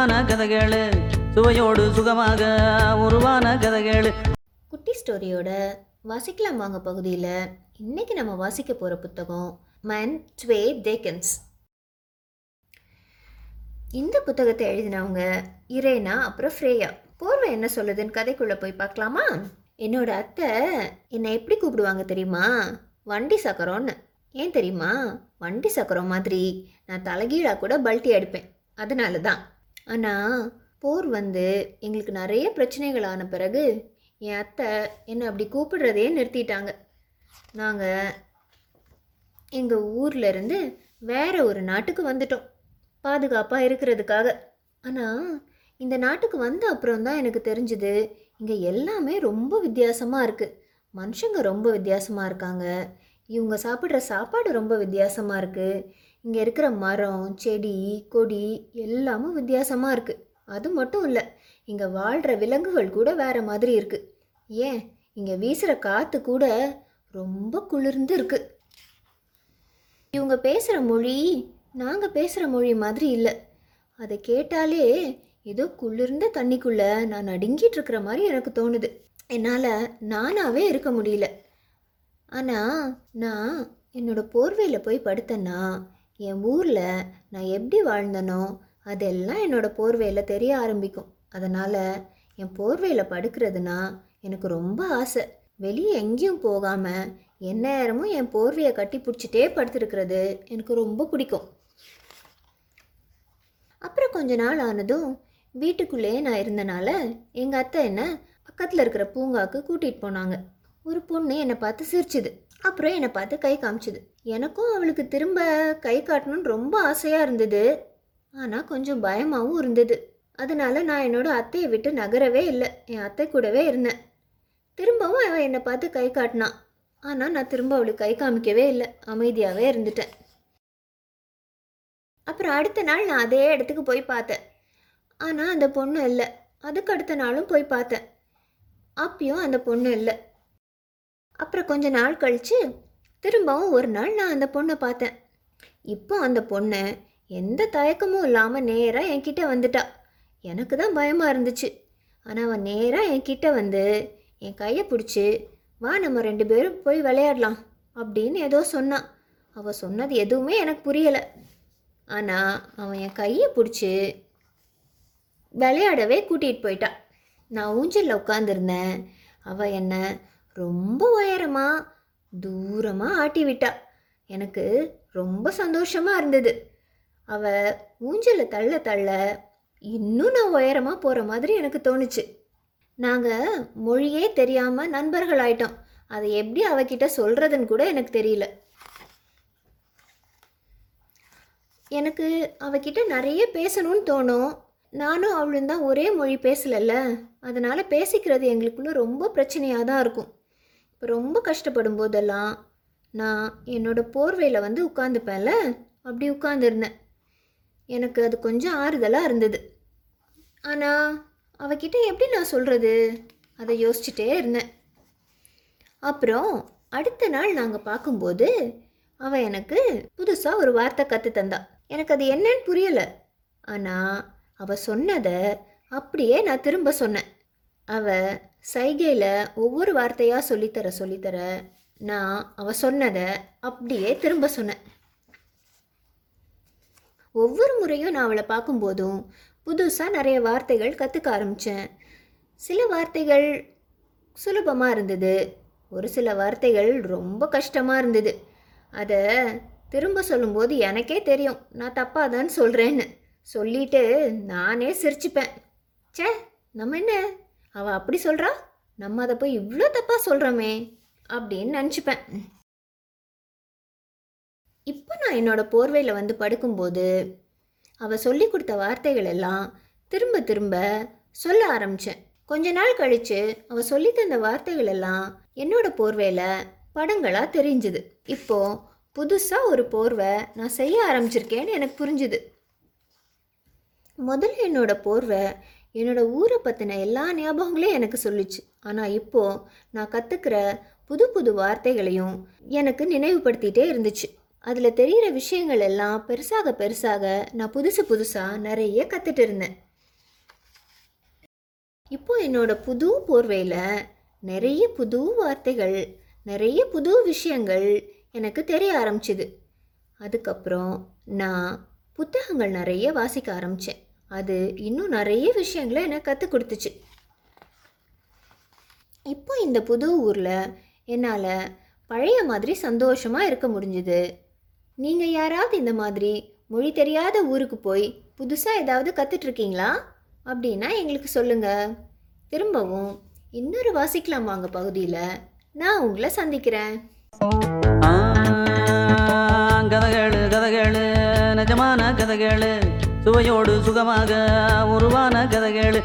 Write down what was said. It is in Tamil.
சுவையான கதைகள். சுவையோடு சுகமாக உருவான கதைகள். குட்டி ஸ்டோரியோட வாசிக்கலாம் வாங்க பகுதியில். இன்னைக்கு நம்ம வாசிக்க போகிற புத்தகம் மன் ட்வே டேக்கன்ஸ் இந்த புத்தகத்தை எழுதினவங்க இரேனா அப்புறம் ஃப்ரேயா. போர்வை என்ன சொல்லுதுன்னு கதைக்குள்ளே போய் பார்க்கலாமா? என்னோட அத்தை என்னை எப்படி கூப்பிடுவாங்க தெரியுமா? வண்டி சக்கரம்னு. ஏன் தெரியுமா? வண்டி சக்கரம் மாதிரி நான் தலைகீழாக கூட பல்ட்டி அடிப்பேன். அதனால தான் ஆனால் போர் வந்து எங்களுக்கு நிறைய பிரச்சனைகள் ஆன பிறகு என் அத்தை என்னை அப்படி கூப்பிடுறதையே நிறுத்திட்டாங்க. நாங்கள் எங்கள் ஊரில் இருந்து வேற ஒரு நாட்டுக்கு வந்துட்டோம். பாதுகாப்பாக இருக்கிறதுக்காக. ஆனால் இந்த நாட்டுக்கு வந்த அப்புறம் தான் எனக்கு தெரிஞ்சுது இங்கே எல்லாமே ரொம்ப வித்தியாசமாக இருக்குது மனுஷங்க ரொம்ப வித்தியாசமாக இருக்காங்க. இவங்க சாப்பிட்ற சாப்பாடு ரொம்ப வித்தியாசமாக இருக்குது இங்கே இருக்கிற மரம் செடி கொடி எல்லாமும் வித்தியாசமாக இருக்குது அது மட்டும் இல்லை இங்கே வாழ்கிற விலங்குகள் கூட வேறு மாதிரி இருக்குது ஏன்? இங்கே வீசுகிற காற்று கூட ரொம்ப குளிர்ந்து இருக்குது இவங்க பேசுகிற மொழி நாங்கள் பேசுகிற மொழி மாதிரி இல்லை. அதை கேட்டாலே ஏதோ குளிர்ந்த தண்ணிக்குள்ளே நான் நடுங்கிட்டு இருக்கிற மாதிரி எனக்கு தோணுது. என்னால் நானாகவே இருக்க முடியல. ஆனால் நான் என்னோட போர்வையில் போய் படுத்தேன்னா என் ஊரில் நான் எப்படி வாழ்ந்தனோ அதெல்லாம் என்னோடய போர்வையில் தெரிய ஆரம்பிக்கும். அதனால் என் போர்வையில் படுக்கிறதுனா எனக்கு ரொம்ப ஆசை. வெளியே எங்கேயும் போகாமல் எந்நேரமும் என் போர்வையை கட்டி பிடிச்சிட்டே படுத்துருக்கிறது எனக்கு ரொம்ப பிடிக்கும். அப்புறம் கொஞ்ச நாள் ஆனதும் வீட்டுக்குள்ளேயே நான் இருந்தனால எங்கள் அத்தை என்ன பக்கத்தில் இருக்கிற பூங்காவுக்கு கூட்டிகிட்டு போனாங்க. ஒரு பொண்ணு என்னை பார்த்து சிரிச்சுது. அப்புறம் என்னை பார்த்து கை காமிச்சுது. எனக்கும் அவளுக்கு திரும்ப கை காட்டணும்னு ரொம்ப ஆசையாக இருந்தது. ஆனால் கொஞ்சம் பயமாகவும் இருந்தது. அதனால நான் என்னோட அத்தையை விட்டு நகரவே இல்லை. என் அத்தை கூடவே இருந்தேன். திரும்பவும் அவன் என்னை பார்த்து கை காட்டினான். ஆனால் நான் திரும்ப அவளுக்கு கை காமிக்கவே இல்லை. அமைதியாகவே இருந்துட்டேன். அப்புறம் அடுத்த நாள் நான் அதே இடத்துக்கு போய் பார்த்தேன். ஆனால் அந்த பொண்ணு இல்லை. அதுக்கு அடுத்த நாளும் போய் பார்த்தேன். அப்பயும் அந்த பொண்ணு இல்லை. அப்புறம் கொஞ்ச நாள் கழித்து திரும்பவும் ஒரு நாள் நான் அந்த பொண்ணை பார்த்தேன். இப்போ அந்த பொண்ணு எந்த தயக்கமும் இல்லாமல் நேராக என்கிட்ட வந்துட்டா. எனக்கு தான் பயமாக இருந்துச்சு. ஆனால் அவன் நேராக என்கிட்ட வந்து என் கையை பிடிச்சி வா நம்ம ரெண்டு பேரும் போய் விளையாடலாம் அப்படின்னு ஏதோ சொன்னான் அவள் சொன்னது எதுவுமே எனக்கு புரியலை. ஆனால் அவன் என் கையை பிடிச்சி விளையாடவே கூட்டிகிட்டு போயிட்டான் நான் ஊஞ்சலில் உட்காந்துருந்தேன் அவள் என்னை ரொம்ப உயரமாக தூரமாக ஆட்டி விட்டா. எனக்கு ரொம்ப சந்தோஷமாக இருந்தது. அவள் ஊஞ்சலை தள்ள தள்ள இன்னும் நான் உயரமாக போகிற மாதிரி எனக்கு தோணுச்சு. நாங்கள் மொழியே தெரியாமல் நண்பர்கள் ஆயிட்டோம். அதை எப்படி அவகிட்ட சொல்கிறதுன்னு கூட எனக்கு தெரியல. எனக்கு அவகிட்ட நிறைய பேசணும்னு தோணும். நானும் அவளும் தான் ஒரே மொழி பேசலல்ல. அதனால் பேசிக்கிறது எங்களுக்குள்ளே ரொம்ப பிரச்சனையாக தான் இருக்கும். ரொம்ப கஷ்டப்படும் போதெல்லாம் நான் என்னோட போர்வையில் வந்து உட்காந்துப்பேன்ல? அப்படி உட்காந்துருந்தேன். எனக்கு அது கொஞ்சம் ஆறுதலாக இருந்தது. ஆனால் அவகிட்ட எப்படி நான் சொல்கிறது அதை யோசிச்சுட்டே இருந்தேன். அப்புறம் அடுத்த நாள் நாங்கள் பார்க்கும்போது அவள் எனக்கு புதுசாக ஒரு வார்த்தை கற்று தந்தா. எனக்கு அது என்னன்னு புரியலை. ஆனால் அவள் சொன்னதை அப்படியே நான் திரும்ப சொன்னேன். அவள் சைகையில் ஒவ்வொரு வார்த்தையாக சொல்லித்தர சொல்லித்தர நான் அவள் சொன்னதை அப்படியே திரும்ப சொன்னேன். ஒவ்வொரு முறையும் நான் அவளை பார்க்கும்போதும் புதுசாக நிறைய வார்த்தைகள் கற்றுக்க ஆரம்பித்தேன் சில வார்த்தைகள் சுலபமாக இருந்தது. ஒரு சில வார்த்தைகள் ரொம்ப கஷ்டமாக இருந்தது. அதை திரும்ப சொல்லும்போது எனக்கே தெரியும். நான் தப்பாக தான் சொல்கிறேன்னு சொல்லிட்டு நானே சிரிச்சுப்பேன். ச்சே நம்ம என்ன? அவள் அப்படி சொல்கிறா நம்ம அதை போய் இவ்வளோ தப்பாக சொல்கிறோமே அப்படின்னு நினச்சிப்பேன். இப்போ நான் என்னோடய போர்வையில் வந்து படுக்கும்போது அவள் சொல்லி கொடுத்த வார்த்தைகள் எல்லாம் திரும்ப திரும்ப சொல்ல ஆரம்பித்தேன் கொஞ்ச நாள் கழித்து அவள் சொல்லி தந்த வார்த்தைகள் எல்லாம் என்னோடய போர்வையில் படங்களாக தெரிஞ்சுது. இப்போது புதுசாக ஒரு போர்வை நான் செய்ய ஆரம்பிச்சிருக்கேன்னு எனக்கு புரிஞ்சுது. முதல்ல என்னோடய போர்வை என்னோட ஊரை பற்றின எல்லா ஞாபகங்களையும் எனக்கு சொல்லுச்சு. ஆனால் இப்போது நான் கற்றுக்கிற புது புது வார்த்தைகளையும் எனக்கு நினைவுபடுத்திகிட்டே இருந்துச்சு. அதில் தெரிகிற விஷயங்கள் எல்லாம் பெருசாக பெருசாக நான் புதுசு புதுசாக நிறைய கற்றுட்டு இருந்தேன். இப்போ என்னோட புது போர்வையில் நிறைய புது வார்த்தைகள் நிறைய புது விஷயங்கள் எனக்கு தெரிய ஆரம்பிச்சுது. அதுக்கப்புறம் நான் புத்தகங்கள் நிறைய வாசிக்க ஆரம்பித்தேன் அது இன்னும் நிறைய விஷயங்களை எனக்கு கற்றுக் கொடுத்துச்சு. இப்போ இந்த புது ஊரில் என்னால் பழைய மாதிரி சந்தோஷமாக இருக்க முடிஞ்சுது. நீங்கள் யாராவது இந்த மாதிரி மொழி தெரியாத ஊருக்கு போய் புதுசாக ஏதாவது கற்றுட்ருக்கீங்களா அப்படின்னா எங்களுக்கு சொல்லுங்கள் திரும்பவும் இன்னொரு வாசிக்கலாம் வாங்க பகுதியில். நான் உங்களை சந்திக்கிறேன். ஆ, கதைகளு நிஜமான கதைகளு. சுவையோடு சுகமாக உருவான கதைகள்.